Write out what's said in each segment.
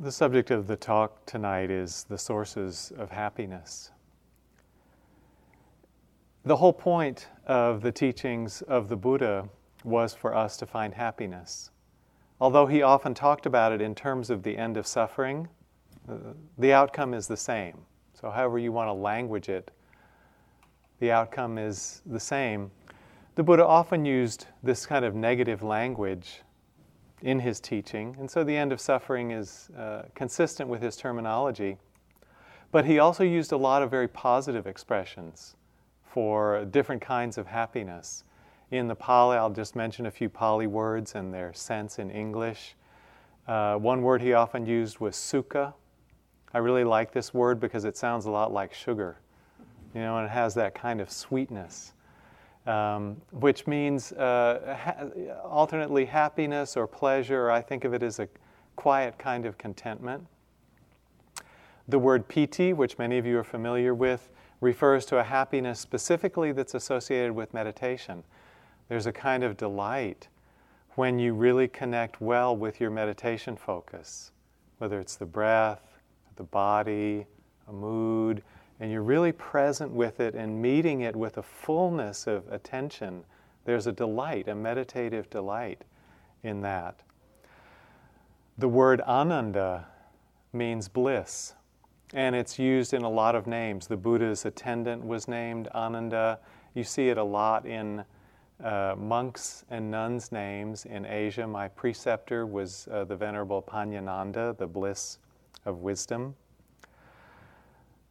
The subject of the talk tonight is the sources of happiness. The whole point of the teachings of the Buddha was for us to find happiness. Although he often talked about it in terms of the end of suffering, uh, the outcome is the same. So, however you want to language it, the outcome is the same. The Buddha often used this kind of negative language in his teaching, and so the end of suffering is uh, consistent with his terminology. But he also used a lot of very positive expressions for different kinds of happiness. In the Pali, I'll just mention a few Pali words and their sense in English. Uh, one word he often used was sukha. I really like this word because it sounds a lot like sugar, you know, and it has that kind of sweetness um, which means uh, ha- alternately happiness or pleasure, I think of it as a quiet kind of contentment. The word piti, which many of you are familiar with, refers to a happiness specifically that's associated with meditation. There's a kind of delight when you really connect well with your meditation focus, whether it's the breath, the body, a mood and you're really present with it and meeting it with a fullness of attention, there's a delight, a meditative delight in that. The word ananda means bliss, and it's used in a lot of names. The Buddha's attendant was named Ananda. You see it a lot in uh, monks and nuns' names in Asia. My preceptor was uh, the Venerable Panyananda, the bliss of wisdom.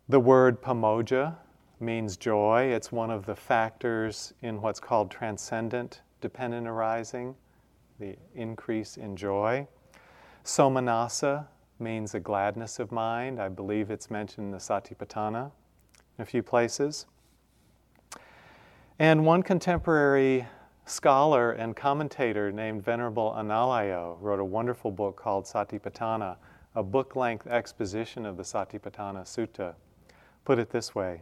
The word pamojja means joy. It's one of the factors in what's called transcendent dependent arising, the increase in joy. Somanassa means a gladness of mind. I believe it's mentioned in the Satipatthana in a few places. And one contemporary scholar and commentator named Venerable Analayo wrote a wonderful book called Satipatthana, a book length exposition of the Satipatthana Sutta put it this way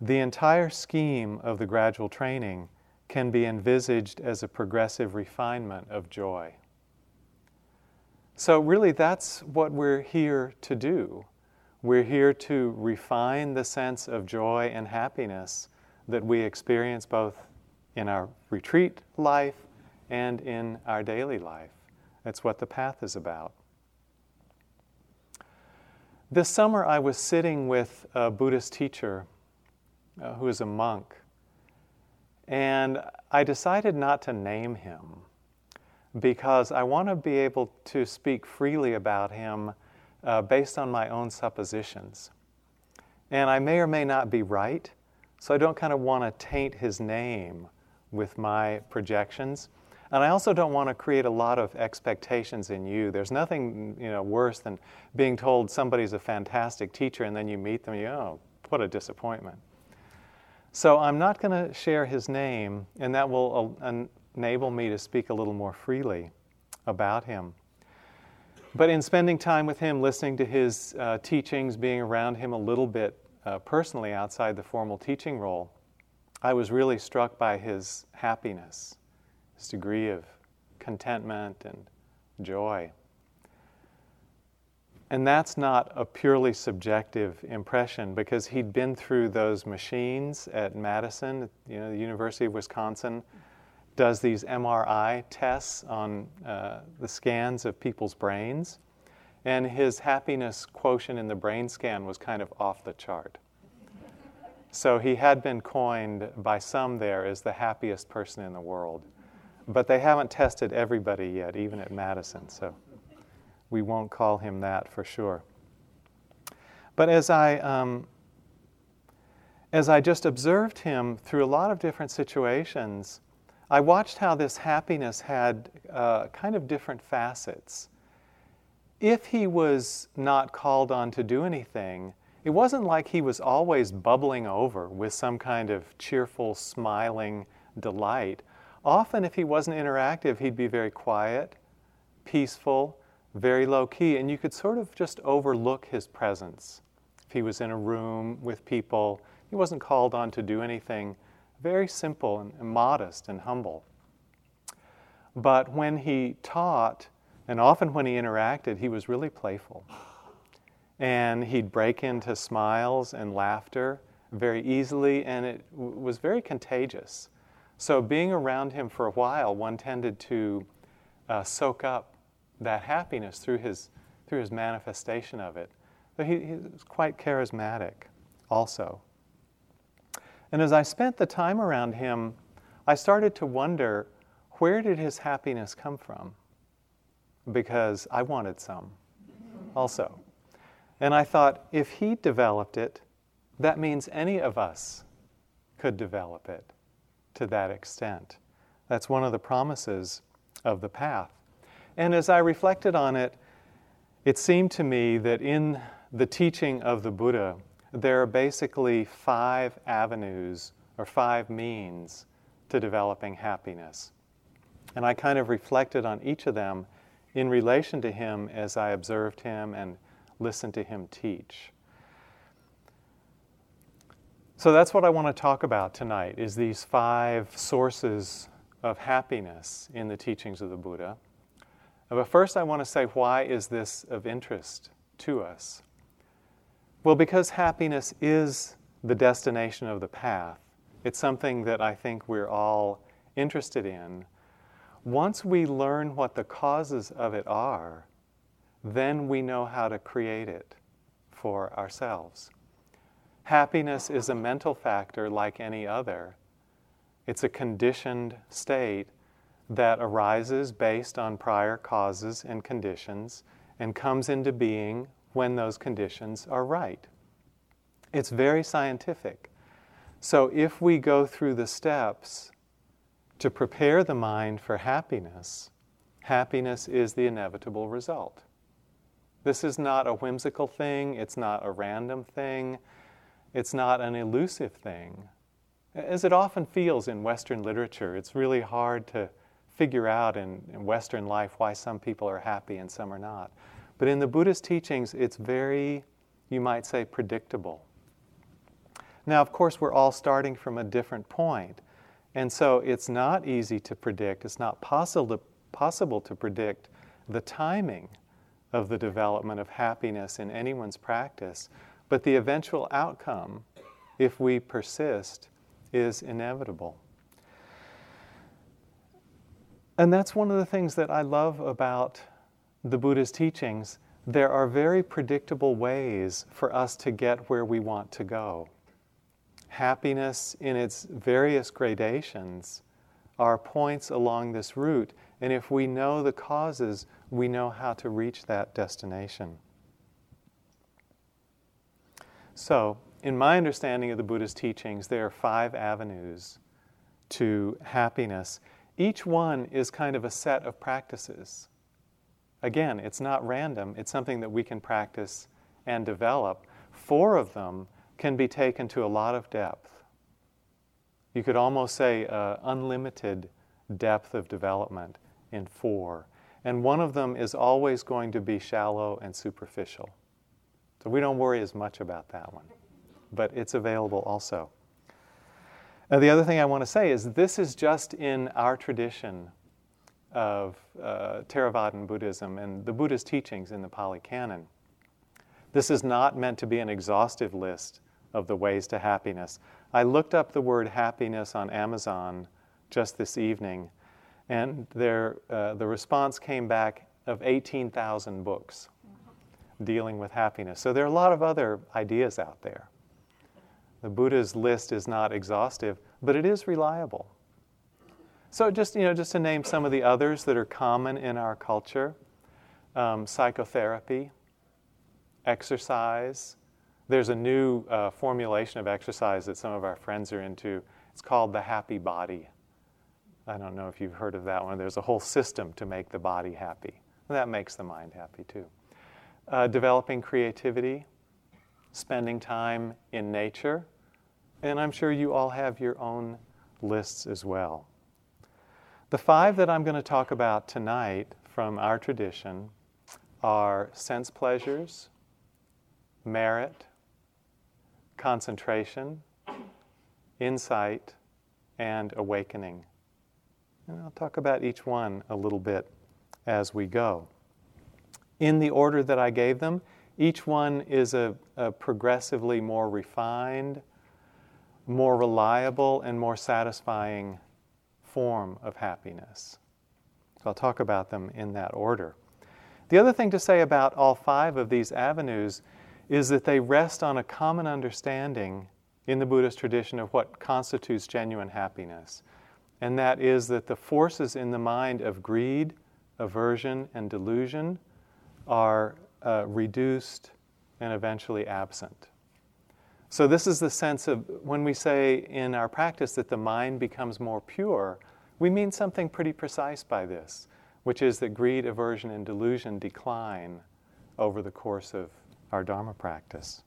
the entire scheme of the gradual training can be envisaged as a progressive refinement of joy. So, really, that's what we're here to do. We're here to refine the sense of joy and happiness that we experience both in our retreat life and in our daily life. That's what the path is about. This summer, I was sitting with a Buddhist teacher uh, who is a monk, and I decided not to name him because I want to be able to speak freely about him uh, based on my own suppositions. And I may or may not be right, so I don't kind of want to taint his name with my projections. And I also don't want to create a lot of expectations in you. There's nothing you know, worse than being told somebody's a fantastic teacher and then you meet them you, oh, what a disappointment. So I'm not going to share his name, and that will enable me to speak a little more freely about him. But in spending time with him, listening to his uh, teachings, being around him a little bit uh, personally outside the formal teaching role, I was really struck by his happiness this degree of contentment and joy. And that's not a purely subjective impression because he'd been through those machines at Madison, you know, the University of Wisconsin does these MRI tests on uh, the scans of people's brains. And his happiness quotient in the brain scan was kind of off the chart. So he had been coined by some there as the happiest person in the world. But they haven't tested everybody yet, even at Madison, so we won't call him that for sure. But as I, um, as I just observed him through a lot of different situations, I watched how this happiness had uh, kind of different facets. If he was not called on to do anything, it wasn't like he was always bubbling over with some kind of cheerful, smiling delight. Often, if he wasn't interactive, he'd be very quiet, peaceful, very low key, and you could sort of just overlook his presence. If he was in a room with people, he wasn't called on to do anything, very simple and modest and humble. But when he taught And often when he interacted, he was really playful. And he'd break into smiles and laughter very easily, and it w- was very contagious. So, being around him for a while, one tended to uh, soak up that happiness through his, through his manifestation of it. But he, he was quite charismatic also. And as I spent the time around him, I started to wonder where did his happiness come from? Because I wanted some also. And I thought, if he developed it, that means any of us could develop it to that extent. That's one of the promises of the path. And as I reflected on it, it seemed to me that in the teaching of the Buddha, there are basically five avenues or five means to developing happiness. And I kind of reflected on each of them in relation to him as I observed him and listened to him teach. So that's what I want to talk about tonight is these five sources of happiness in the teachings of the Buddha. But first I want to say why is this of interest to us? Well, because happiness is the destination of the path. It's something that I think we're all interested in. Once we learn what the causes of it are, then we know how to create it for ourselves. Happiness is a mental factor like any other. It's a conditioned state that arises based on prior causes and conditions and comes into being when those conditions are right. It's very scientific. So if we go through the steps to prepare the mind for happiness, happiness is the inevitable result. This is not a whimsical thing, it's not a random thing, it's not an elusive thing. As it often feels in Western literature, it's really hard to figure out in, in Western life why some people are happy and some are not. But in the Buddhist teachings, it's very, you might say, predictable. Now, of course, we're all starting from a different point. And so it's not easy to predict, it's not possible to, possible to predict the timing of the development of happiness in anyone's practice. But the eventual outcome, if we persist, is inevitable. And that's one of the things that I love about the Buddha's teachings. There are very predictable ways for us to get where we want to go happiness in its various gradations are points along this route. And if we know the causes, we know how to reach that destination. So, in my understanding of the Buddha's teachings, there are five avenues to happiness. Each one is kind of a set of practices. Again, it's not random, it's something that we can practice and develop. Four of them can be taken to a lot of depth. You could almost say uh, unlimited depth of development in four. And one of them is always going to be shallow and superficial. So we don't worry as much about that one. But it's available also. Now, the other thing I want to say is this is just in our tradition of uh, Theravadan Buddhism and the Buddha's teachings in the Pali Canon. This is not meant to be an exhaustive list of the ways to happiness. I looked up the word happiness on Amazon just this evening, and there, uh, the response came back of 18,000 books dealing with happiness. So there are a lot of other ideas out there. The Buddha's list is not exhaustive, but it is reliable. So just you know, just to name some of the others that are common in our culture: um, psychotherapy, exercise, there's a new uh, formulation of exercise that some of our friends are into. It's called the happy body. I don't know if you've heard of that one. There's a whole system to make the body happy. And that makes the mind happy too. Uh, developing creativity, spending time in nature, and I'm sure you all have your own lists as well. The five that I'm going to talk about tonight from our tradition are sense pleasures, merit, concentration, insight, and awakening. And I'll talk about each one a little bit as we go. In the order that I gave them. Each one is a, a progressively more refined, more reliable, and more satisfying form of happiness. So I'll talk about them in that order. The other thing to say about all five of these avenues is that they rest on a common understanding in the Buddhist tradition of what constitutes genuine happiness. And that is that the forces in the mind of greed, aversion, and delusion are uh, reduced and eventually absent. So, this is the sense of when we say in our practice that the mind becomes more pure, we mean something pretty precise by this, which is that greed, aversion, and delusion decline over the course of our Dharma practice.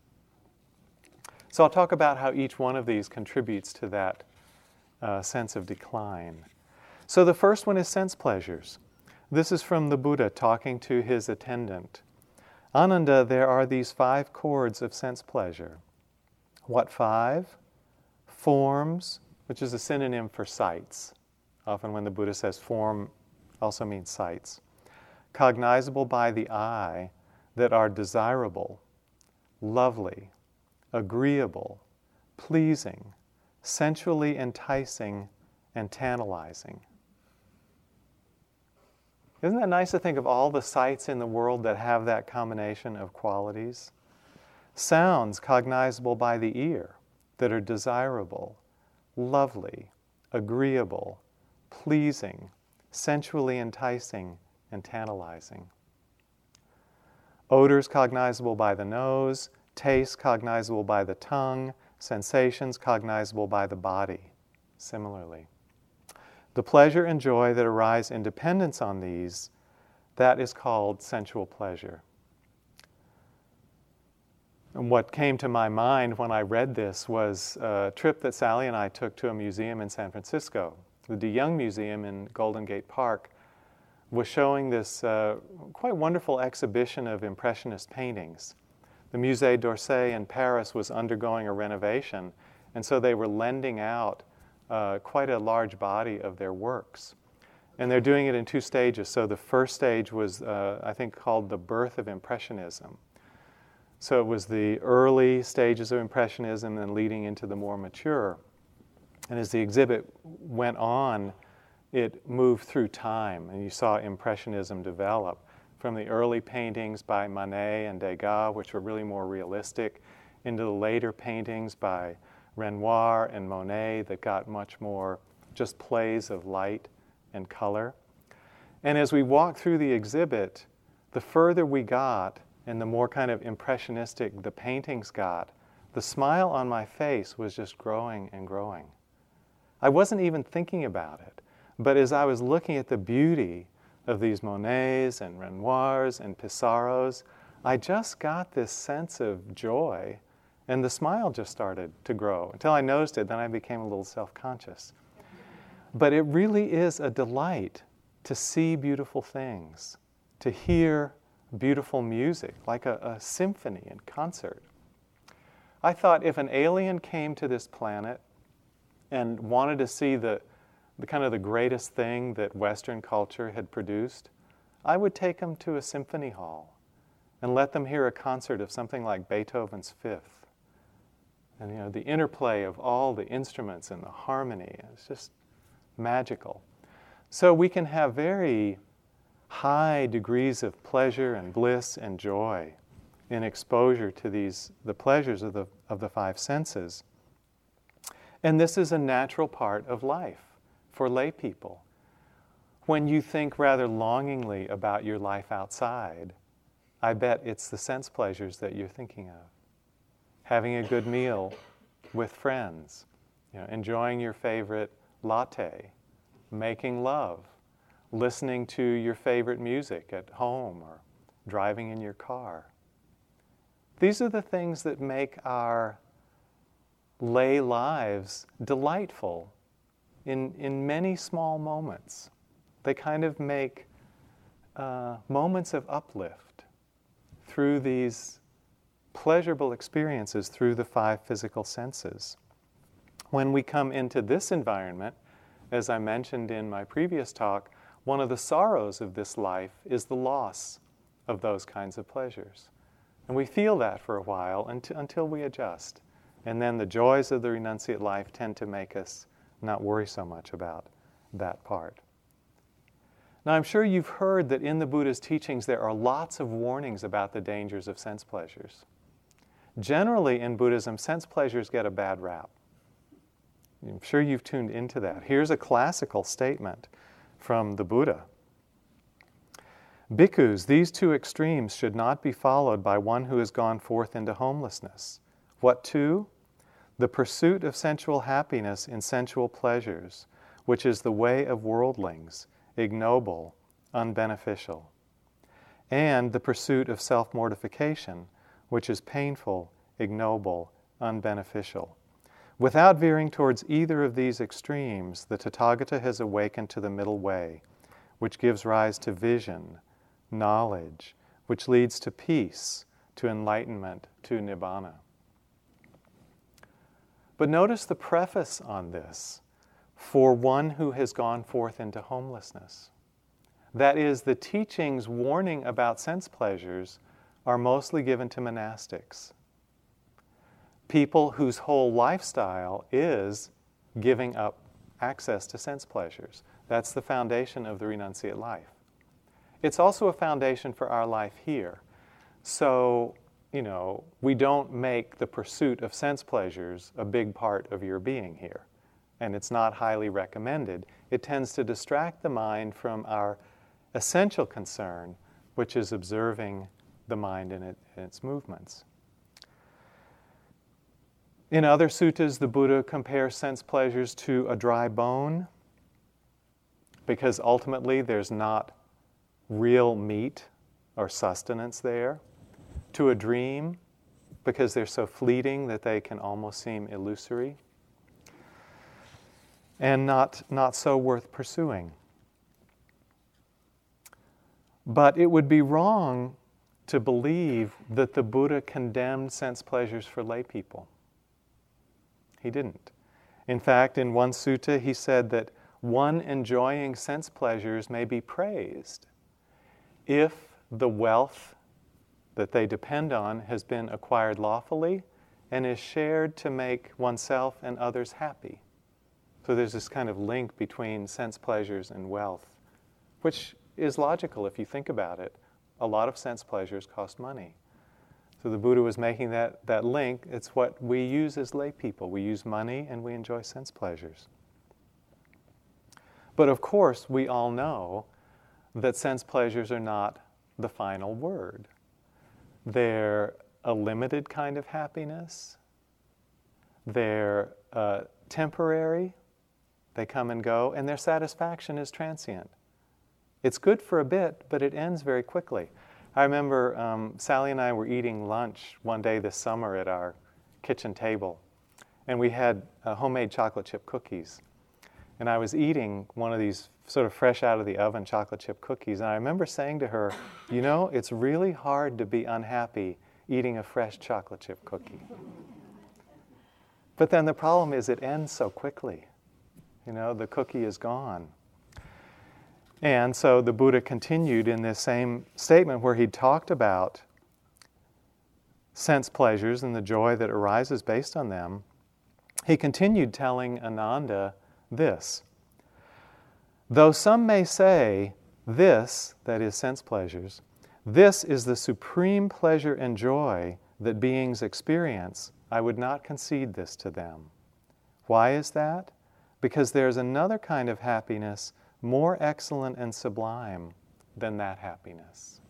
So I'll talk about how each one of these contributes to that uh, sense of decline. So the first one is sense pleasures. This is from the Buddha talking to his attendant. Ananda, there are these five cords of sense pleasure. What five? Forms, which is a synonym for sights. Often when the Buddha says form, also means sights. Cognizable by the eye that are desirable, lovely, agreeable, pleasing, sensually enticing, and tantalizing. Isn't that nice to think of all the sights in the world that have that combination of qualities? Sounds cognizable by the ear that are desirable, lovely, agreeable, pleasing, sensually enticing, and tantalizing. Odors cognizable by the nose, tastes cognizable by the tongue, sensations cognizable by the body, similarly. The pleasure and joy that arise in dependence on these, that is called sensual pleasure. And what came to my mind when I read this was a trip that Sally and I took to a museum in San Francisco. The De Young Museum in Golden Gate Park was showing this uh, quite wonderful exhibition of Impressionist paintings the Musée d'Orsay in Paris was undergoing a renovation, and so they were lending out uh, quite a large body of their works. And they're doing it in two stages. So the first stage was, uh, I think, called the birth of Impressionism. So it was the early stages of Impressionism and leading into the more mature. And as the exhibit went on, it moved through time, and you saw Impressionism develop from the early paintings by Manet and Degas, which were really more realistic, into the later paintings by Renoir and Monet that got much more just plays of light and color. And as we walked through the exhibit, the further we got and the more kind of impressionistic the paintings got, the smile on my face was just growing and growing. I wasn't even thinking about it, but as I was looking at the beauty of these Monets and Renoirs and Pissarros, I just got this sense of joy, and the smile just started to grow until I noticed it. Then I became a little self conscious. But it really is a delight to see beautiful things, to hear beautiful music, like a, a symphony and concert. I thought if an alien came to this planet and wanted to see the the kind of the greatest thing that Western culture had produced, I would take them to a symphony hall and let them hear a concert of something like Beethoven's Fifth. And you know, the interplay of all the instruments and the harmony is just magical. So we can have very high degrees of pleasure and bliss and joy in exposure to these the pleasures of the of the five senses. And this is a natural part of life for lay people. When you think rather longingly about your life outside, I bet it's the sense pleasures that you're thinking of. Having a good meal with friends, you know, enjoying your favorite latte, making love, listening to your favorite music at home or driving in your car. These are the things that make our lay lives delightful in, in many small moments. They kind of make uh, moments of uplift through these pleasurable experiences through the five physical senses. When we come into this environment, as I mentioned in my previous talk, one of the sorrows of this life is the loss of those kinds of pleasures. And we feel that for a while until, we adjust. And then the joys of the renunciate life tend to make us not worry so much about that part. Now, I'm sure you've heard that in the Buddha's teachings there are lots of warnings about the dangers of sense pleasures. Generally, in Buddhism, sense pleasures get a bad rap. I'm sure you've tuned into that. Here's a classical statement from the Buddha Bhikkhus, these two extremes should not be followed by one who has gone forth into homelessness. What two? The pursuit of sensual happiness in sensual pleasures, which is the way of worldlings, ignoble, unbeneficial. And the pursuit of self mortification, which is painful, ignoble, unbeneficial. Without veering towards either of these extremes, the Tathagata has awakened to the middle way, which gives rise to vision, knowledge, which leads to peace, to enlightenment, to nibbana. But notice the preface on this for one who has gone forth into homelessness. That is, the teachings warning about sense pleasures are mostly given to monastics. People whose whole lifestyle is giving up access to sense pleasures. That's the foundation of the renunciate life. It's also a foundation for our life here. So, you know, we don't make the pursuit of sense pleasures a big part of your being here. And it's not highly recommended. It tends to distract the mind from our essential concern, which is observing the mind and, it, its movements. In other suttas, the Buddha compares sense pleasures to a dry bone because ultimately there's not real meat or sustenance there, to a dream because they're so fleeting that they can almost seem illusory, and not, not so worth pursuing. But it would be wrong to believe that the Buddha condemned sense pleasures for lay people. He didn't. In fact, in one sutta, he said that one enjoying sense pleasures may be praised if the wealth that they depend on has been acquired lawfully and is shared to make oneself and others happy. So there's this kind of link between sense pleasures and wealth, which is logical if you think about it. A lot of sense pleasures cost money. So the Buddha was making that, that link. It's what we use as lay people. We use money and we enjoy sense pleasures. But of course, we all know that sense pleasures are not the final word. They're a limited kind of happiness, they're uh, temporary, they come and go, and their satisfaction is transient. It's good for a bit, but it ends very quickly. I remember um, Sally and I were eating lunch one day this summer at our kitchen table, and we had uh, homemade chocolate chip cookies. And I was eating one of these sort of fresh out of the oven chocolate chip cookies. And I remember saying to her, You know, it's really hard to be unhappy eating a fresh chocolate chip cookie. But then the problem is it ends so quickly. You know, the cookie is gone. And so the Buddha continued in this same statement where he talked about sense pleasures and the joy that arises based on them. He continued telling Ananda this Though some may say, this, that is, sense pleasures, this is the supreme pleasure and joy that beings experience, I would not concede this to them. Why is that? Because there's another kind of happiness more excellent and sublime than that happiness.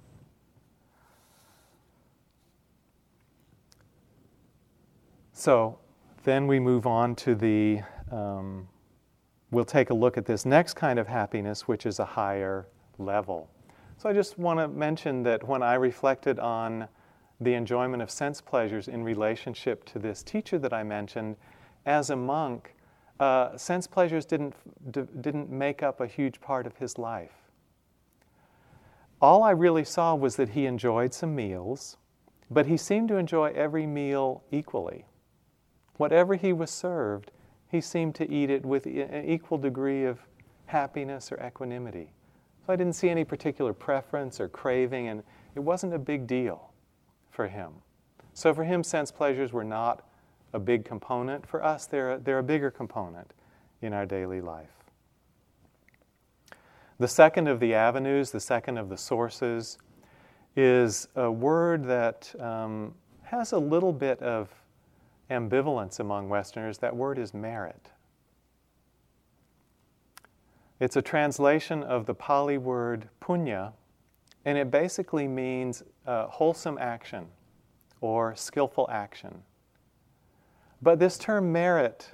So then we move on to the um, we'll take a look at this next kind of happiness, which is a higher level. So I just want to mention that when I reflected on the enjoyment of sense pleasures in relationship to this teacher that I mentioned, as a monk, uh, sense pleasures didn't, d- didn't make up a huge part of his life. All I really saw was that he enjoyed some meals, but he seemed to enjoy every meal equally. Whatever he was served, he seemed to eat it with an equal degree of happiness or equanimity. So I didn't see any particular preference or craving, and it wasn't a big deal for him. So for him, sense pleasures were not a big component. For us, they're a, they're a bigger component in our daily life. The second of the avenues, the second of the sources, is a word that um, has a little bit of ambivalence among Westerners. That word is merit. It's a translation of the Pali word punya, and it basically means uh, wholesome action or skillful action. But this term merit,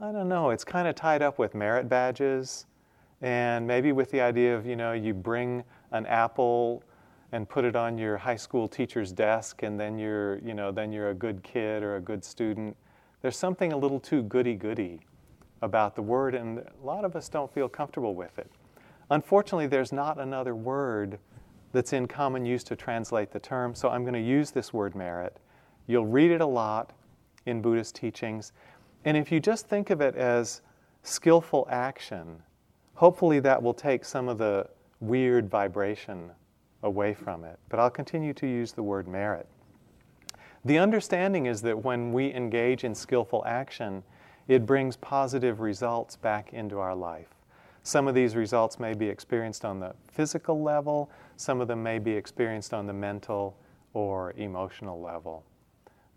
I don't know, it's kind of tied up with merit badges and maybe with the idea of, you know, you bring an apple and put it on your high school teacher's desk and then you're, you know, then you're a good kid or a good student. There's something a little too goody-goody about the word and a lot of us don't feel comfortable with it. Unfortunately, there's not another word that's in common use to translate the term, so I'm going to use this word merit. You'll read it a lot in Buddhist teachings. And if you just think of it as skillful action, hopefully that will take some of the weird vibration away from it. But I'll continue to use the word merit. The understanding is that when we engage in skillful action, it brings positive results back into our life. Some of these results may be experienced on the physical level, some of them may be experienced on the mental or emotional level.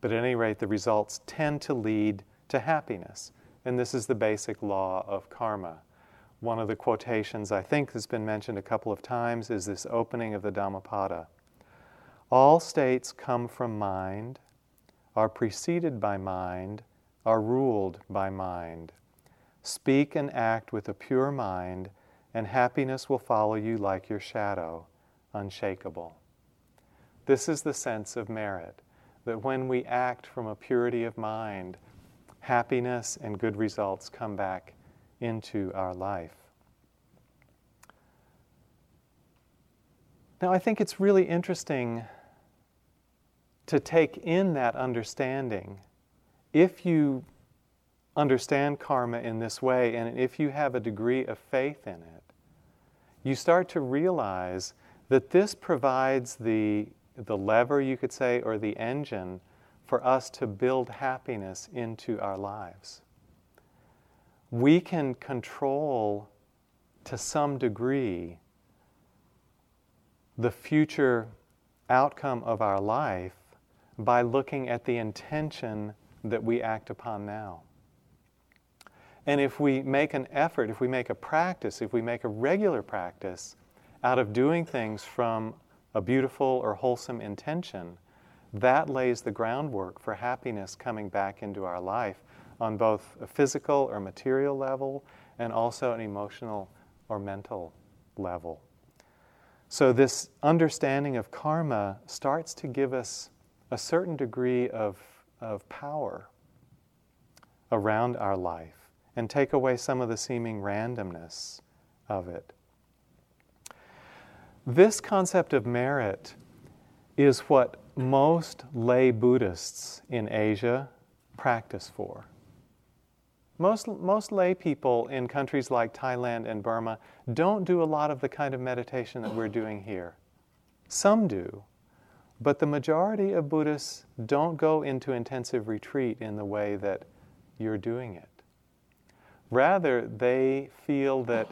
But at any rate, the results tend to lead to happiness. And this is the basic law of karma. One of the quotations I think has been mentioned a couple of times is this opening of the Dhammapada. All states come from mind, are preceded by mind, are ruled by mind. Speak and act with a pure mind, and happiness will follow you like your shadow, unshakable. This is the sense of merit that when we act from a purity of mind, happiness and good results come back into our life. Now, I think it's really interesting to take in that understanding. If you understand karma in this way, and if you have a degree of faith in it, you start to realize that this provides the the lever, you could say, or the engine for us to build happiness into our lives. We can control to some degree the future outcome of our life by looking at the intention that we act upon now. And if we make an effort, if we make a practice, if we make a regular practice out of doing things from a beautiful or wholesome intention, that lays the groundwork for happiness coming back into our life on both a physical or material level and also an emotional or mental level. So, this understanding of karma starts to give us a certain degree of, of power around our life and take away some of the seeming randomness of it. This concept of merit is what most lay Buddhists in Asia practice for. Most, most lay people in countries like Thailand and Burma don't do a lot of the kind of meditation that we're doing here. Some do, but the majority of Buddhists don't go into intensive retreat in the way that you're doing it. Rather, they feel that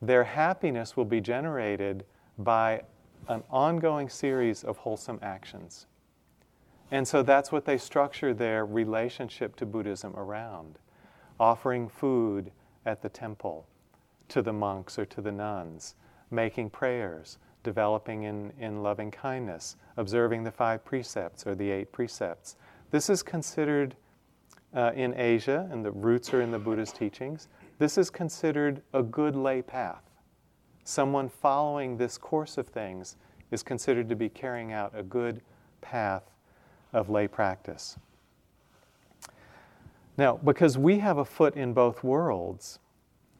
their happiness will be generated by an ongoing series of wholesome actions. And so that's what they structure their relationship to Buddhism around offering food at the temple to the monks or to the nuns, making prayers, developing in, in loving kindness, observing the five precepts or the eight precepts. This is considered uh, in Asia, and the roots are in the Buddhist teachings, this is considered a good lay path someone following this course of things is considered to be carrying out a good path of lay practice. Now, because we have a foot in both worlds,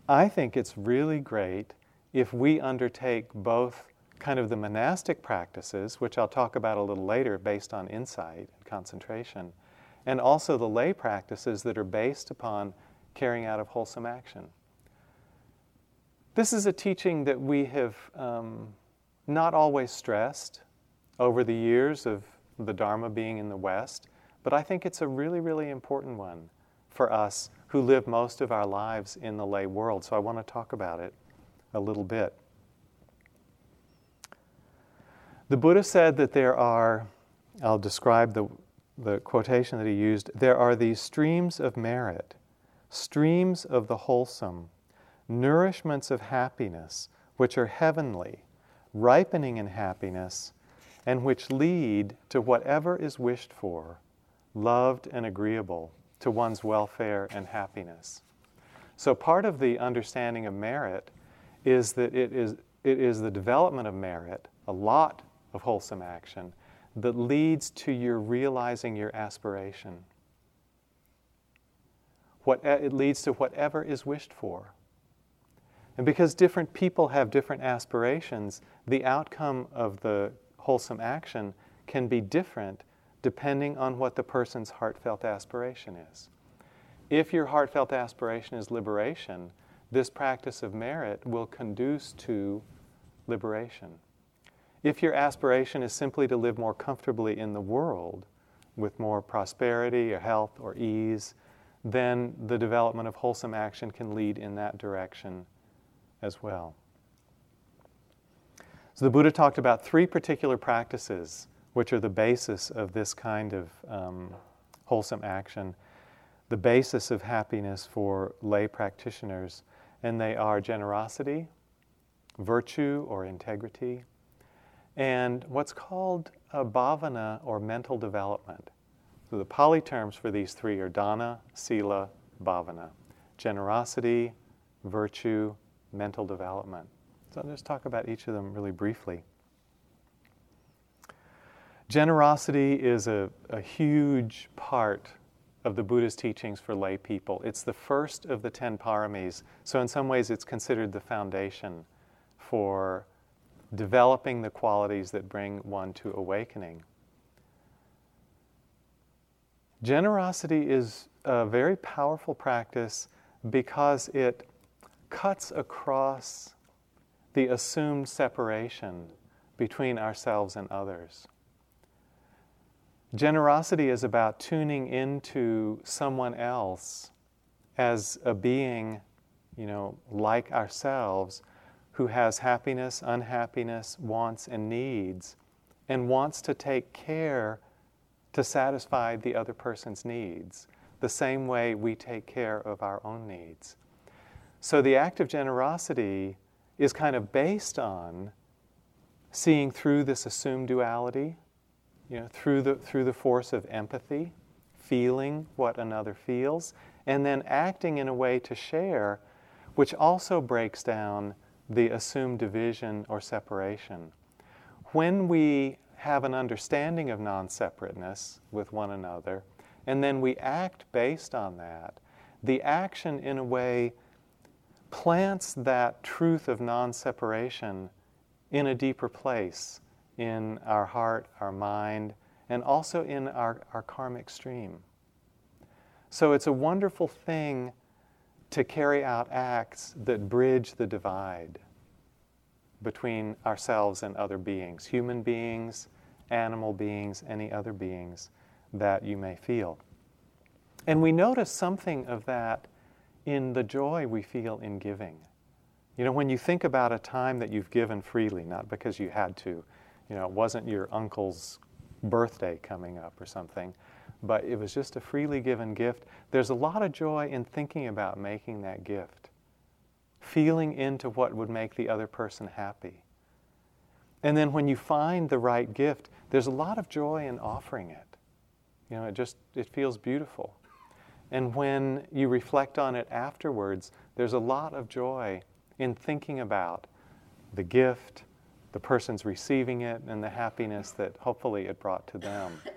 I think it's really great if we undertake both kind of the monastic practices, which I'll talk about a little later based on insight and concentration, and also the lay practices that are based upon carrying out of wholesome action. This is a teaching that we have um, not always stressed over the years of the Dharma being in the West, but I think it's a really, really important one for us who live most of our lives in the lay world. So I want to talk about it a little bit. The Buddha said that there are, I'll describe the, the quotation that he used there are these streams of merit, streams of the wholesome, nourishments of happiness, which are heavenly, ripening in happiness, and which lead to whatever is wished for, loved and agreeable to one's welfare and happiness. So, part of the understanding of merit is that it is, it is the development of merit, a lot of wholesome action, that leads to your realizing your aspiration. What, it leads to whatever is wished for. And because different people have different aspirations, the outcome of the wholesome action can be different depending on what the person's heartfelt aspiration is. If your heartfelt aspiration is liberation, this practice of merit will conduce to liberation. If your aspiration is simply to live more comfortably in the world with more prosperity or health or ease, then the development of wholesome action can lead in that direction as well. So the Buddha talked about three particular practices which are the basis of this kind of um, wholesome action, the basis of happiness for lay practitioners, and they are generosity, virtue or integrity, and what's called a bhavana or mental development. So the Pali terms for these three are dana, sila, bhavana generosity, virtue, mental development. So I'll just talk about each of them really briefly. Generosity is a, a huge part of the Buddha's teachings for lay people. It's the first of the ten paramis, so in some ways it's considered the foundation for developing the qualities that bring one to awakening. Generosity is a very powerful practice because it cuts across the assumed separation between ourselves and others. Generosity is about tuning into someone else as a being, you know, like ourselves, who has happiness, unhappiness, wants, and needs, and wants to take care to satisfy the other person's needs, the same way we take care of our own needs. So the act of generosity is kind of based on seeing through this assumed duality you know, through the, through the force of empathy, feeling what another feels, and then acting in a way to share, which also breaks down the assumed division or separation. When we have an understanding of non separateness with one another, and then we act based on that, the action, in a way, plants that truth of non separation in a deeper place in our heart, our mind, and also in our, our karmic stream. So it's a wonderful thing to carry out acts that bridge the divide between ourselves and other beings, human beings, animal beings, any other beings that you may feel. And we notice something of that in the joy we feel in giving. You know, when you think about a time that you've given freely, not because you had to, you know, it wasn't your uncle's birthday coming up or something, but it was just a freely given gift. There's a lot of joy in thinking about making that gift, feeling into what would make the other person happy. And then when you find the right gift, there's a lot of joy in offering it. You know, it just it feels beautiful. And when you reflect on it afterwards, there's a lot of joy in thinking about the gift, the person's receiving it and the happiness that hopefully it brought to them.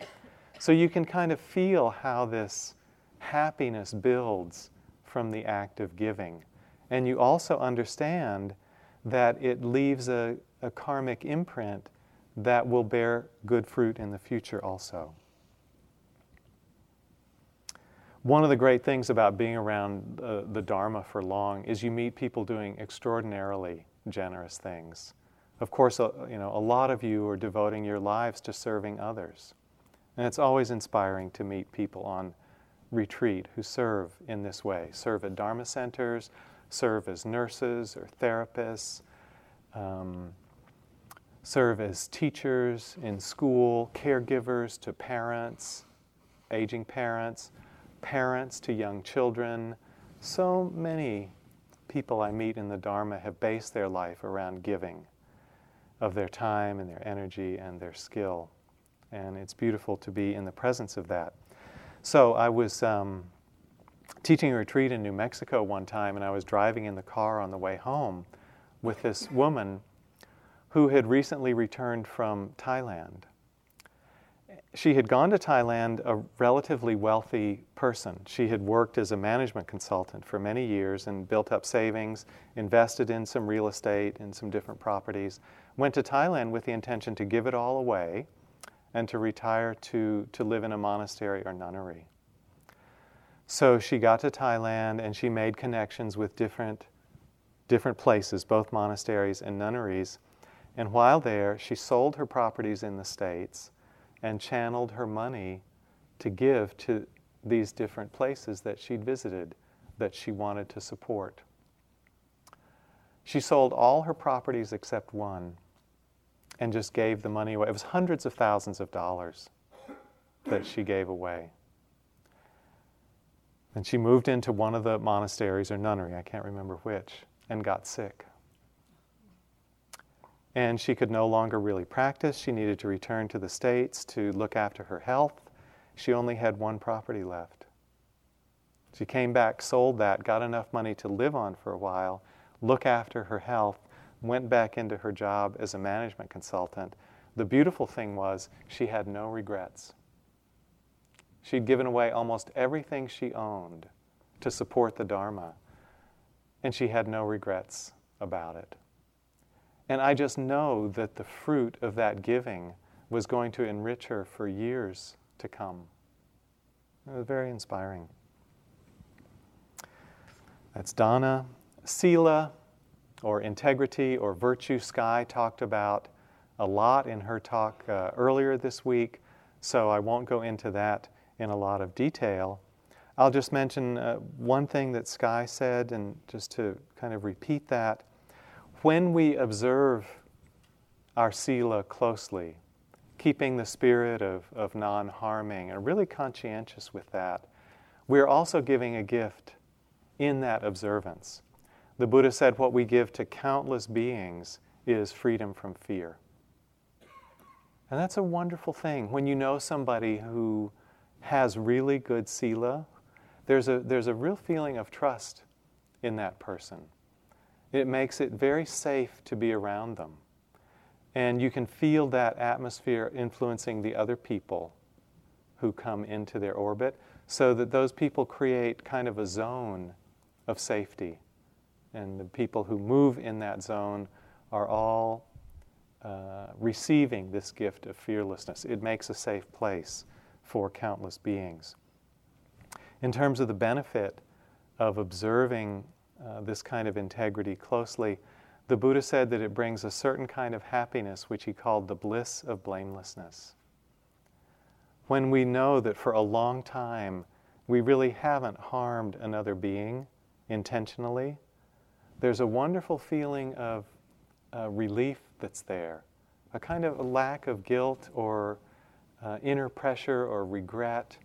So you can kind of feel how this happiness builds from the act of giving. And you also understand that it leaves a, a karmic imprint that will bear good fruit in the future also. One of the great things about being around uh, the Dharma for long is you meet people doing extraordinarily generous things. Of course, uh, you know, a lot of you are devoting your lives to serving others. And it's always inspiring to meet people on retreat who serve in this way serve at Dharma centers, serve as nurses or therapists, um, serve as teachers in school, caregivers to parents, aging parents, parents to young children. So many people I meet in the Dharma have based their life around giving of their time and their energy and their skill. And it's beautiful to be in the presence of that. So I was um, teaching a retreat in New Mexico one time, and I was driving in the car on the way home with this woman who had recently returned from Thailand. She had gone to Thailand a relatively wealthy person. She had worked as a management consultant for many years and built up savings, invested in some real estate and some different properties. Went to Thailand with the intention to give it all away and to retire to, to live in a monastery or nunnery. So she got to Thailand and she made connections with different, different places, both monasteries and nunneries. And while there, she sold her properties in the States and channeled her money to give to these different places that she'd visited that she wanted to support. She sold all her properties except one and just gave the money away. It was hundreds of thousands of dollars that she gave away. And she moved into one of the monasteries or nunnery, I can't remember which, and got sick. And she could no longer really practice. She needed to return to the States to look after her health. She only had one property left. She came back, sold that, got enough money to live on for a while, look after her health, went back into her job as a management consultant. The beautiful thing was she had no regrets. She'd given away almost everything she owned to support the Dharma, and she had no regrets about it. And I just know that the fruit of that giving was going to enrich her for years to come. It was very inspiring. That's Dana. Sila, or integrity or virtue, Sky talked about a lot in her talk uh, earlier this week, so I won't go into that in a lot of detail. I'll just mention uh, one thing that Sky said, and just to kind of repeat that. When we observe our Sila closely, keeping the spirit of, of non harming, and really conscientious with that, we're also giving a gift in that observance. The Buddha said, What we give to countless beings is freedom from fear. And that's a wonderful thing. When you know somebody who has really good sila, there's a, there's a real feeling of trust in that person. It makes it very safe to be around them. And you can feel that atmosphere influencing the other people who come into their orbit, so that those people create kind of a zone of safety and the people who move in that zone are all uh, receiving this gift of fearlessness. It makes a safe place for countless beings. In terms of the benefit of observing uh, this kind of integrity closely, the Buddha said that it brings a certain kind of happiness which he called the bliss of blamelessness. When we know that for a long time we really haven't harmed another being intentionally, there's a wonderful feeling of uh, relief that's there, a kind of a lack of guilt or uh, inner pressure or regret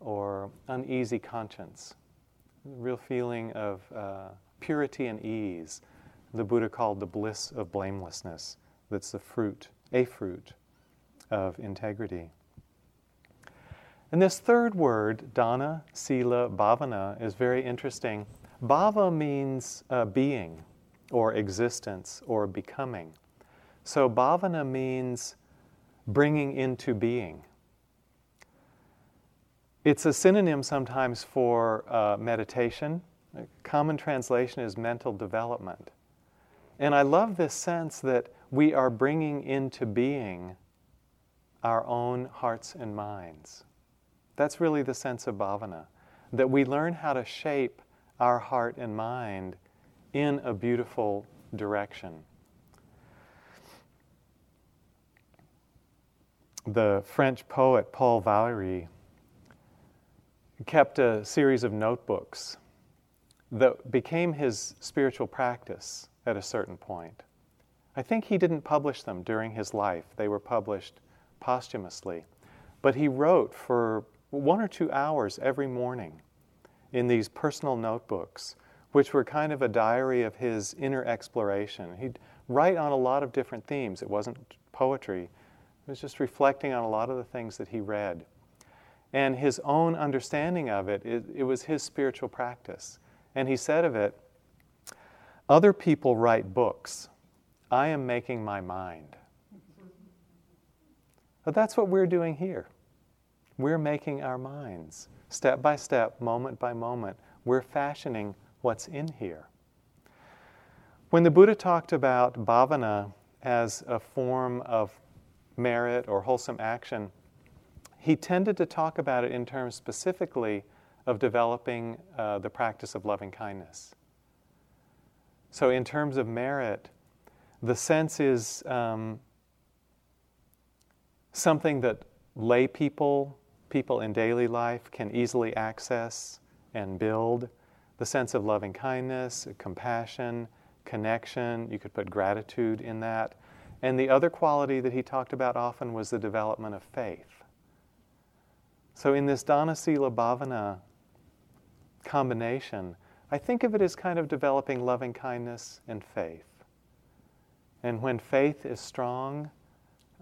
or uneasy conscience. Real feeling of uh, purity and ease, the Buddha called the bliss of blamelessness. That's the fruit, a fruit of integrity. And this third word, dana, sila, bhavana, is very interesting. Bhava means uh, being or existence or becoming. So bhavana means bringing into being. It's a synonym sometimes for uh, meditation. A common translation is mental development. And I love this sense that we are bringing into being our own hearts and minds. That's really the sense of bhavana that we learn how to shape our heart and mind in a beautiful direction. The French poet Paul Valéry kept a series of notebooks that became his spiritual practice at a certain point. I think he didn't publish them during his life, they were published posthumously. But he wrote for one or two hours every morning in these personal notebooks, which were kind of a diary of his inner exploration. He'd write on a lot of different themes. It wasn't poetry, it was just reflecting on a lot of the things that he read. And his own understanding of it, it, it was his spiritual practice. And he said of it, Other people write books. I am making my mind. But that's what we're doing here. We're making our minds. Step by step, moment by moment, we're fashioning what's in here. When the Buddha talked about bhavana as a form of merit or wholesome action, he tended to talk about it in terms specifically of developing uh, the practice of loving kindness. So, in terms of merit, the sense is um, something that lay people, people in daily life, can easily access and build. The sense of loving kindness, compassion, connection, you could put gratitude in that. And the other quality that he talked about often was the development of faith. So, in this Dana Sila Bhavana combination, I think of it as kind of developing loving kindness and faith. And when faith is strong,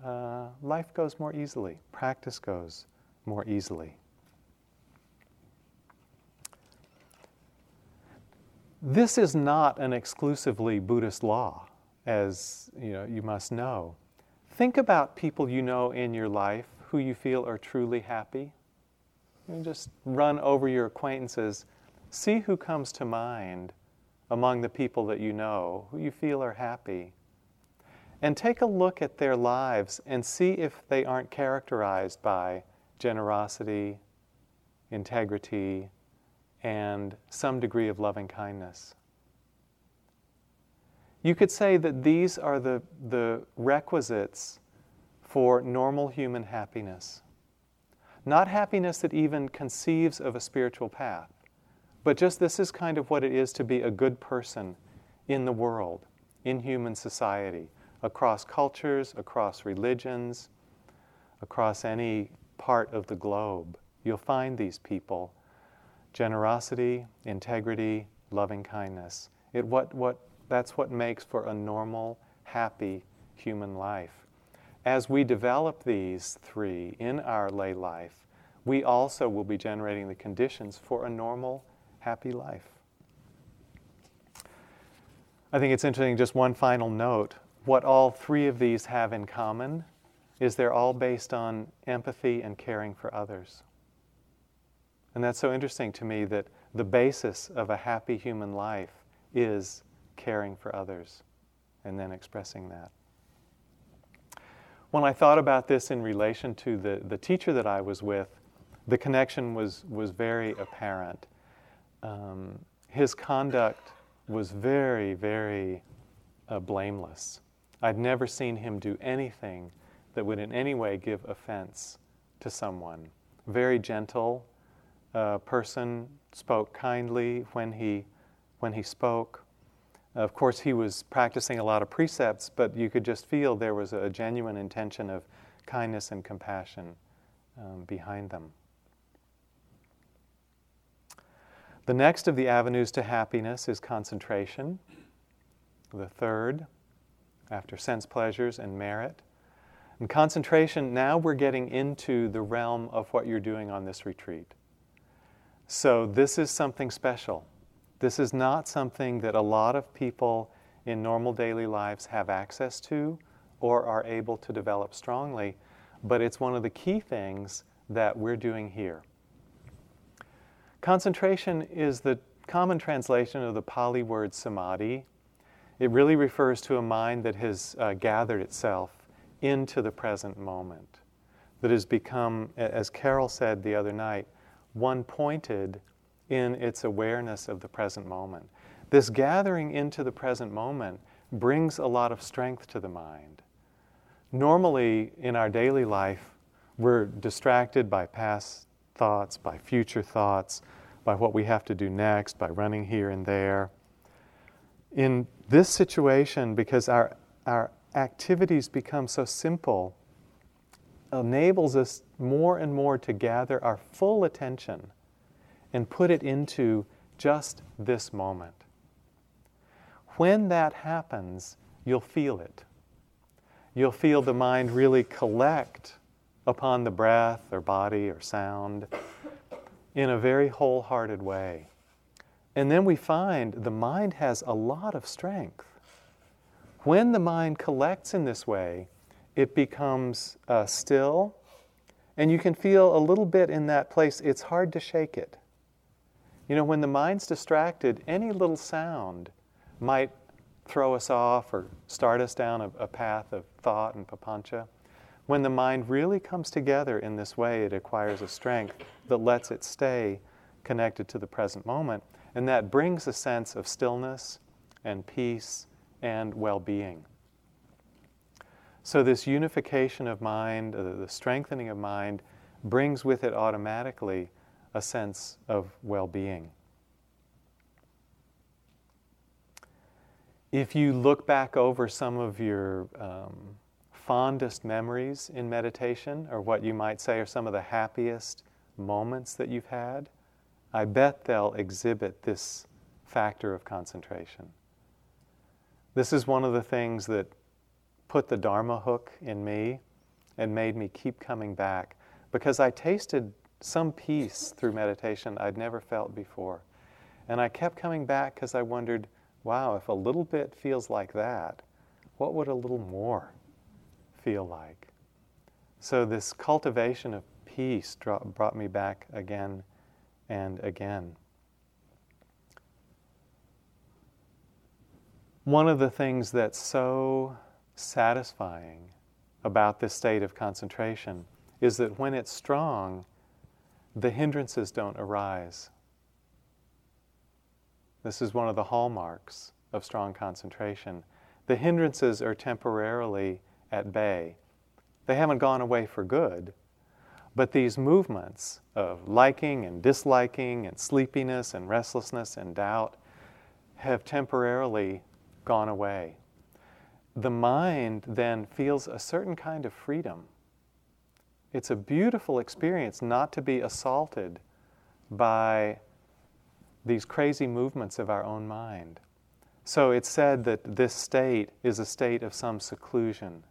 uh, life goes more easily, practice goes more easily. This is not an exclusively Buddhist law, as you know you must know. Think about people you know in your life who you feel are truly happy. Just run over your acquaintances, see who comes to mind among the people that you know, who you feel are happy and take a look at their lives and see if they aren't characterized by generosity, integrity, and some degree of loving kindness. You could say that these are the, the requisites for normal human happiness. Not happiness that even conceives of a spiritual path, but just this is kind of what it is to be a good person in the world, in human society across cultures, across religions, across any part of the globe. You'll find these people generosity, integrity, loving kindness. It, what, what, that's what makes for a normal, happy human life. As we develop these three in our lay life, we also will be generating the conditions for a normal, happy life. I think it's interesting, just one final note what all three of these have in common is they're all based on empathy and caring for others. And that's so interesting to me that the basis of a happy human life is caring for others and then expressing that. When I thought about this in relation to the, the teacher that I was with, the connection was, was very apparent. Um, his conduct was very, very uh, blameless. I'd never seen him do anything that would in any way give offense to someone. Very gentle uh, person, spoke kindly when he, when he spoke. Of course, he was practicing a lot of precepts, but you could just feel there was a genuine intention of kindness and compassion um, behind them. The next of the avenues to happiness is concentration. The third after sense pleasures and merit. And concentration, now we're getting into the realm of what you're doing on this retreat. So, this is something special. This is not something that a lot of people in normal daily lives have access to or are able to develop strongly, but it's one of the key things that we're doing here. Concentration is the common translation of the Pali word samadhi, it really refers to a mind that has uh, gathered itself into the present moment, that has become, as Carol said the other night, one pointed in its awareness of the present moment. This gathering into the present moment brings a lot of strength to the mind. Normally, in our daily life, we're distracted by past thoughts, by future thoughts, by what we have to do next, by running here and there. In this situation, because our, our activities become so simple, enables us more and more to gather our full attention and put it into just this moment. When that happens, you'll feel it. You'll feel the mind really collect upon the breath or body or sound in a very wholehearted way. And then we find the mind has a lot of strength. When the mind collects in this way, it becomes uh, still, and you can feel a little bit in that place, it's hard to shake it. You know, when the mind's distracted, any little sound might throw us off or start us down a, a path of thought and papancha. When the mind really comes together in this way, it acquires a strength that lets it stay connected to the present moment. And that brings a sense of stillness and peace and well being. So, this unification of mind, uh, the strengthening of mind, brings with it automatically a sense of well being. If you look back over some of your um, fondest memories in meditation, or what you might say are some of the happiest moments that you've had, I bet they'll exhibit this factor of concentration. This is one of the things that put the Dharma hook in me and made me keep coming back because I tasted some peace through meditation I'd never felt before. And I kept coming back because I wondered, wow, if a little bit feels like that, what would a little more feel like? So, this cultivation of peace brought me back again and again. One of the things that's so satisfying about this state of concentration is that when it's strong, the hindrances don't arise. This is one of the hallmarks of strong concentration. The hindrances are temporarily at bay. They haven't gone away for good, but these movements of liking and disliking and sleepiness and restlessness and doubt have temporarily gone away. The mind then feels a certain kind of freedom. It's a beautiful experience not to be assaulted by these crazy movements of our own mind. So it's said that this state is a state of some seclusion.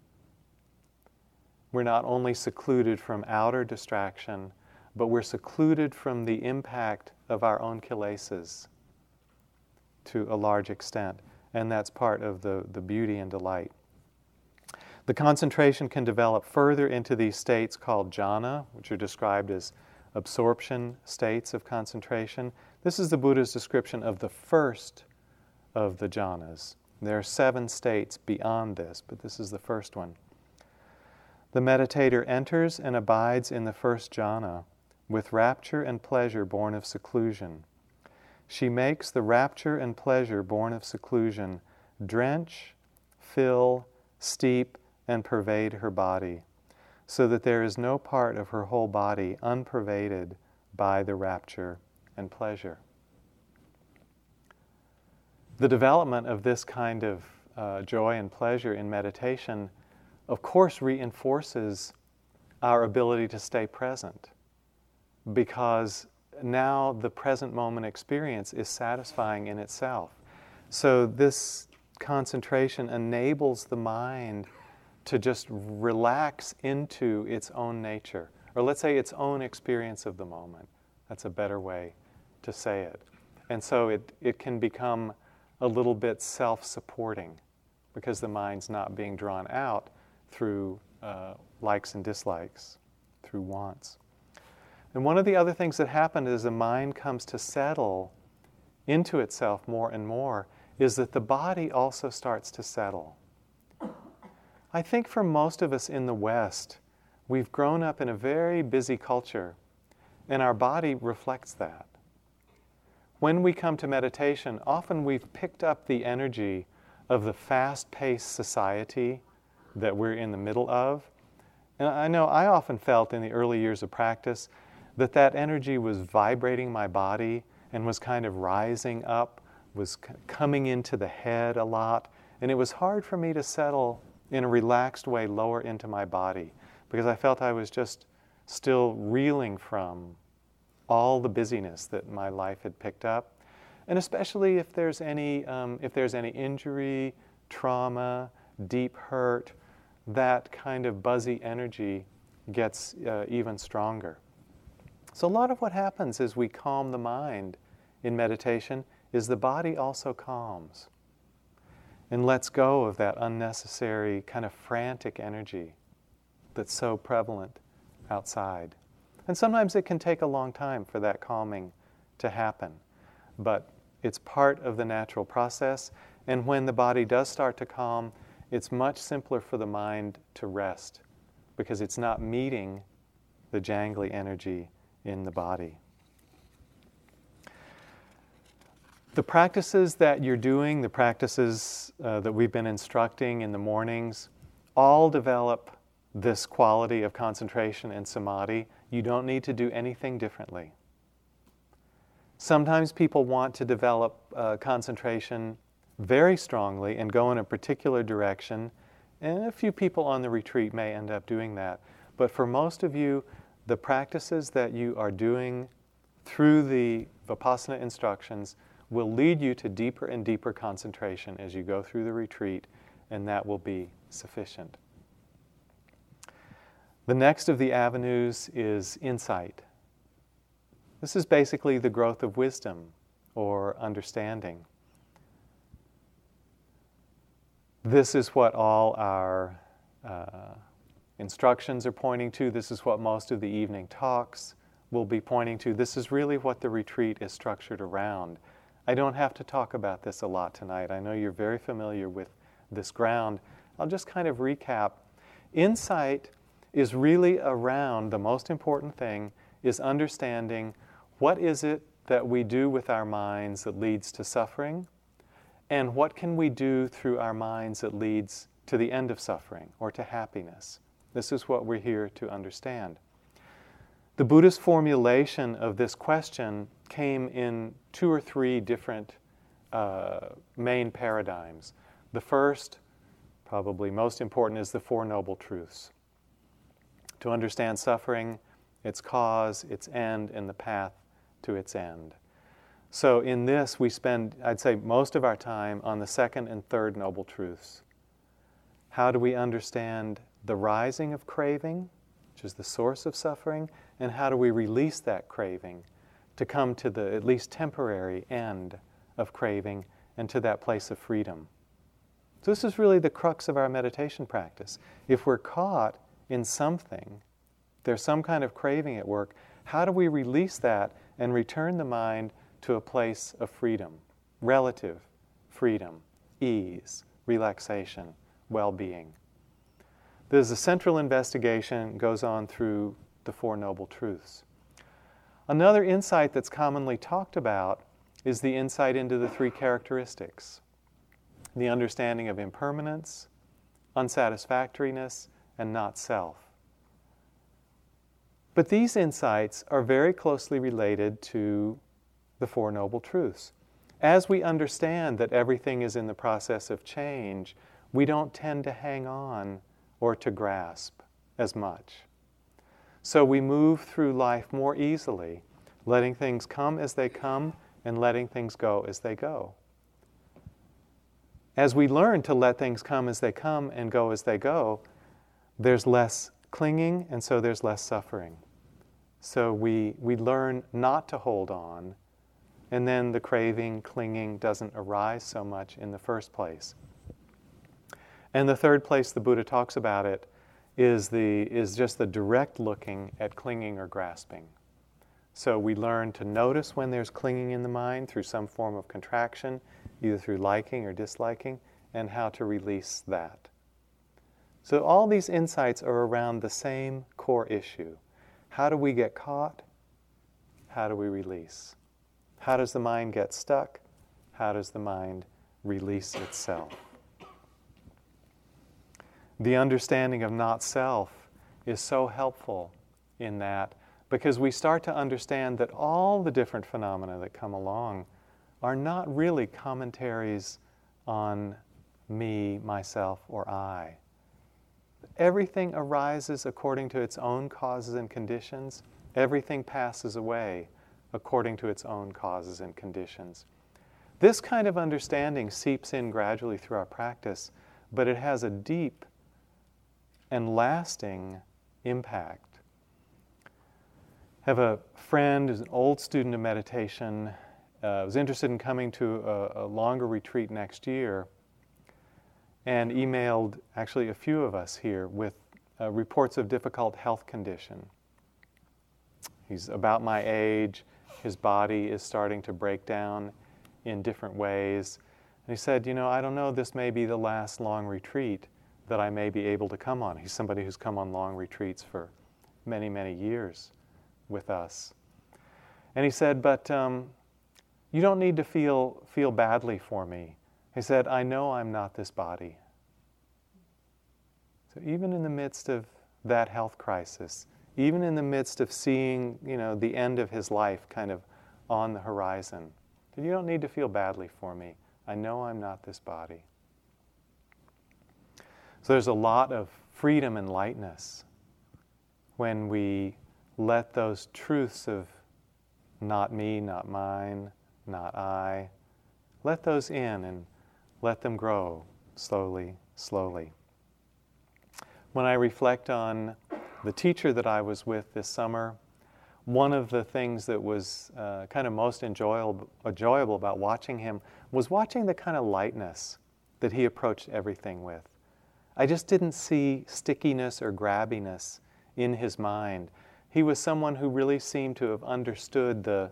We're not only secluded from outer distraction, but we're secluded from the impact of our own kilesas to a large extent. And that's part of the, the beauty and delight. The concentration can develop further into these states called jhana, which are described as absorption states of concentration. This is the Buddha's description of the first of the jhanas. There are seven states beyond this, but this is the first one. The meditator enters and abides in the first jhana with rapture and pleasure born of seclusion. She makes the rapture and pleasure born of seclusion drench, fill, steep, and pervade her body, so that there is no part of her whole body unpervaded by the rapture and pleasure. The development of this kind of uh, joy and pleasure in meditation, of course, reinforces our ability to stay present because now the present moment experience is satisfying in itself. So, this concentration enables the mind to just relax into its own nature, or let's say its own experience of the moment. That's a better way to say it. And so it, it can become a little bit self supporting because the mind's not being drawn out through uh, likes and dislikes, through wants. And one of the other things that happen as the mind comes to settle into itself more and more is that the body also starts to settle. I think for most of us in the West, we've grown up in a very busy culture, and our body reflects that. when we come to meditation, often we've picked up the energy of the fast paced society that we're in the middle of. And I know I often felt in the early years of practice that that energy was vibrating my body and was kind of rising up, was coming into the head a lot. And it was hard for me to settle in a relaxed way lower into my body because I felt I was just still reeling from all the busyness that my life had picked up. And especially if there's any, um, if there's any injury, trauma, deep hurt, that kind of buzzy energy gets uh, even stronger. So, a lot of what happens as we calm the mind in meditation is the body also calms and lets go of that unnecessary kind of frantic energy that's so prevalent outside. And sometimes it can take a long time for that calming to happen, but it's part of the natural process. And when the body does start to calm, it's much simpler for the mind to rest because it's not meeting the jangly energy in the body. The practices that you're doing, the practices uh, that we've been instructing in the mornings, all develop this quality of concentration and samadhi. You don't need to do anything differently. Sometimes people want to develop uh, concentration very strongly and go in a particular direction, and a few people on the retreat may end up doing that. But for most of you, the practices that you are doing through the Vipassana instructions will lead you to deeper and deeper concentration as you go through the retreat, and that will be sufficient. The next of the avenues is insight. This is basically the growth of wisdom or understanding. This is what all our uh, instructions are pointing to. This is what most of the evening talks will be pointing to. This is really what the retreat is structured around. I don't have to talk about this a lot tonight. I know you're very familiar with this ground. I'll just kind of recap. Insight is really around the most important thing is understanding what is it that we do with our minds that leads to suffering and what can we do through our minds that leads to the end of suffering or to happiness. This is what we're here to understand. The Buddhist formulation of this question came in two or three different uh, main paradigms. The first, probably most important, is the Four Noble Truths to understand suffering, its cause, its end, and the path to its end. So, in this, we spend, I'd say, most of our time on the second and third Noble Truths. How do we understand the rising of craving, which is the source of suffering, and how do we release that craving to come to the at least temporary end of craving and to that place of freedom? So, this is really the crux of our meditation practice. If we're caught in something, there's some kind of craving at work, how do we release that and return the mind to a place of freedom, relative freedom, ease, relaxation, well being? There's a central investigation goes on through the Four Noble Truths. Another insight that's commonly talked about is the insight into the three characteristics the understanding of impermanence, unsatisfactoriness, and not self. But these insights are very closely related to the Four Noble Truths. As we understand that everything is in the process of change, we don't tend to hang on or to grasp as much. So we move through life more easily, letting things come as they come and letting things go as they go. As we learn to let things come as they come and go as they go, there's less clinging, and so there's less suffering. So we, we learn not to hold on, and then the craving, clinging doesn't arise so much in the first place. And the third place the Buddha talks about it is, the, is just the direct looking at clinging or grasping. So we learn to notice when there's clinging in the mind through some form of contraction, either through liking or disliking, and how to release that. So, all these insights are around the same core issue how do we get caught? How do we release? How does the mind get stuck? How does the mind release itself? The understanding of not self is so helpful in that because we start to understand that all the different phenomena that come along are not really commentaries on me, myself, or I. Everything arises according to its own causes and conditions. Everything passes away according to its own causes and conditions. This kind of understanding seeps in gradually through our practice, but it has a deep and lasting impact. I have a friend who's an old student of meditation, uh, was interested in coming to a, a longer retreat next year, and emailed actually a few of us here with uh, reports of difficult health condition. He's about my age, his body is starting to break down in different ways. And he said, You know, I don't know, this may be the last long retreat that I may be able to come on. He's somebody who's come on long retreats for many, many years with us. And he said, But um, you don't need to feel, feel badly for me. He said, I know I'm not this body. So even in the midst of that health crisis, even in the midst of seeing, you know, the end of his life kind of on the horizon, you don't need to feel badly for me. I know I'm not this body. So there's a lot of freedom and lightness when we let those truths of not me, not mine, not I, let those in and let them grow slowly, slowly. When I reflect on the teacher that I was with this summer, one of the things that was uh, kind of most enjoyable, enjoyable about watching him was watching the kind of lightness that he approached everything with. I just didn't see stickiness or grabbiness in his mind. He was someone who really seemed to have understood the,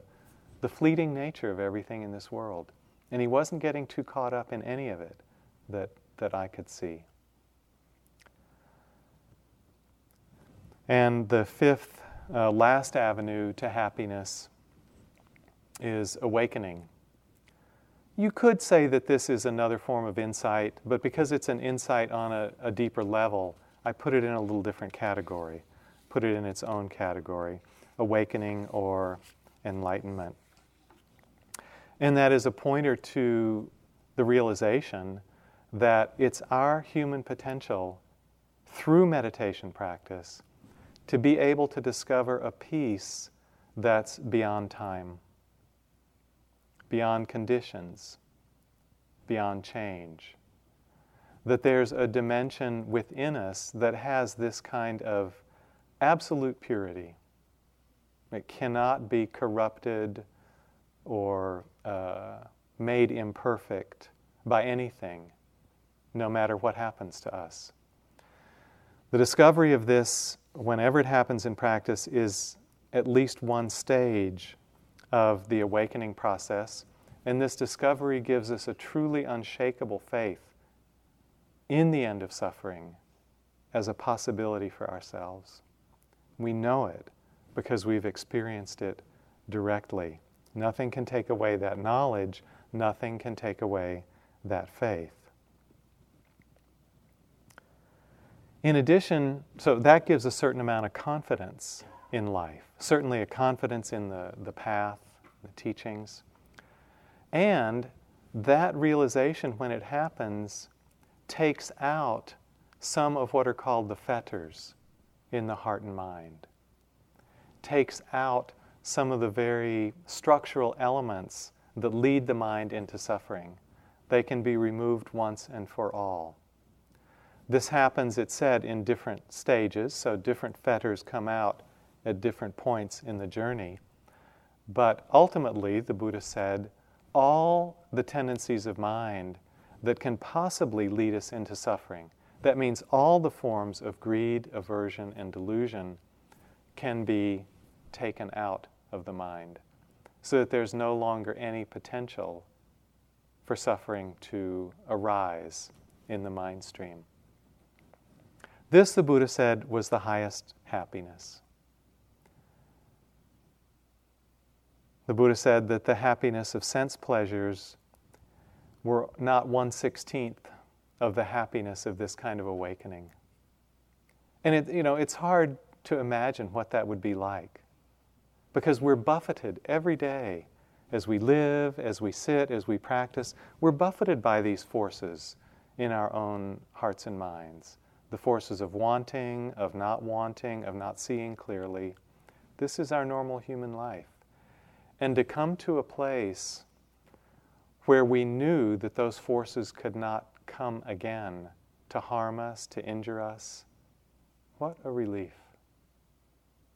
the fleeting nature of everything in this world. And he wasn't getting too caught up in any of it that, that I could see. And the fifth, uh, last avenue to happiness is awakening. You could say that this is another form of insight, but because it's an insight on a, a deeper level, I put it in a little different category, put it in its own category awakening or enlightenment. And that is a pointer to the realization that it's our human potential through meditation practice to be able to discover a peace that's beyond time, beyond conditions, beyond change. That there's a dimension within us that has this kind of absolute purity. It cannot be corrupted or uh, made imperfect by anything, no matter what happens to us. The discovery of this, whenever it happens in practice, is at least one stage of the awakening process. And this discovery gives us a truly unshakable faith in the end of suffering as a possibility for ourselves. We know it because we've experienced it directly. Nothing can take away that knowledge, nothing can take away that faith. In addition, so that gives a certain amount of confidence in life, certainly a confidence in the, the path, the teachings. And that realization, when it happens, takes out some of what are called the fetters in the heart and mind, takes out some of the very structural elements that lead the mind into suffering. They can be removed once and for all. This happens, it said, in different stages, so different fetters come out at different points in the journey. But ultimately, the Buddha said, all the tendencies of mind that can possibly lead us into suffering, that means all the forms of greed, aversion, and delusion, can be taken out of the mind so that there's no longer any potential for suffering to arise in the mind stream. This, the Buddha said, was the highest happiness. The Buddha said that the happiness of sense pleasures were not one sixteenth of the happiness of this kind of awakening. And it, you know, it's hard to imagine what that would be like because we're buffeted every day as we live, as we sit, as we practice. We're buffeted by these forces in our own hearts and minds the forces of wanting, of not wanting, of not seeing clearly. This is our normal human life. And to come to a place where we knew that those forces could not come again to harm us, to injure us, what a relief.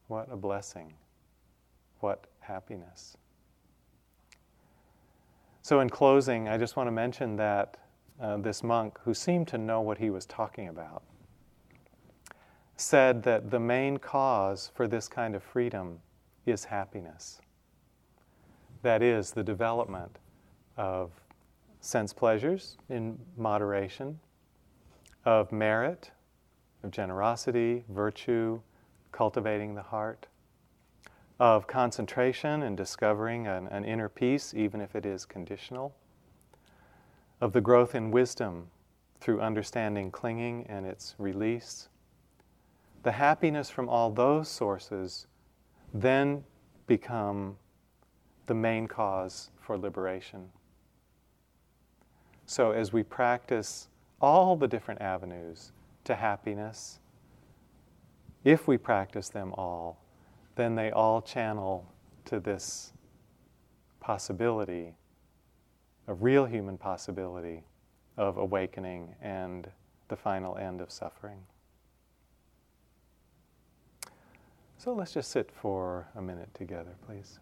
What a blessing. What happiness. So, in closing, I just want to mention that uh, this monk, who seemed to know what he was talking about, said that the main cause for this kind of freedom is happiness. That is, the development of sense pleasures in moderation, of merit, of generosity, virtue, cultivating the heart, of concentration and discovering an, an, inner peace, even if it is conditional, of the growth in wisdom through understanding clinging and its release, the happiness from all those sources then become the main cause for liberation. So, as we practice all the different avenues to happiness, if we practice them all, then they all channel to this possibility, a real human possibility of awakening and the final end of suffering. So let's just sit for a minute together, please.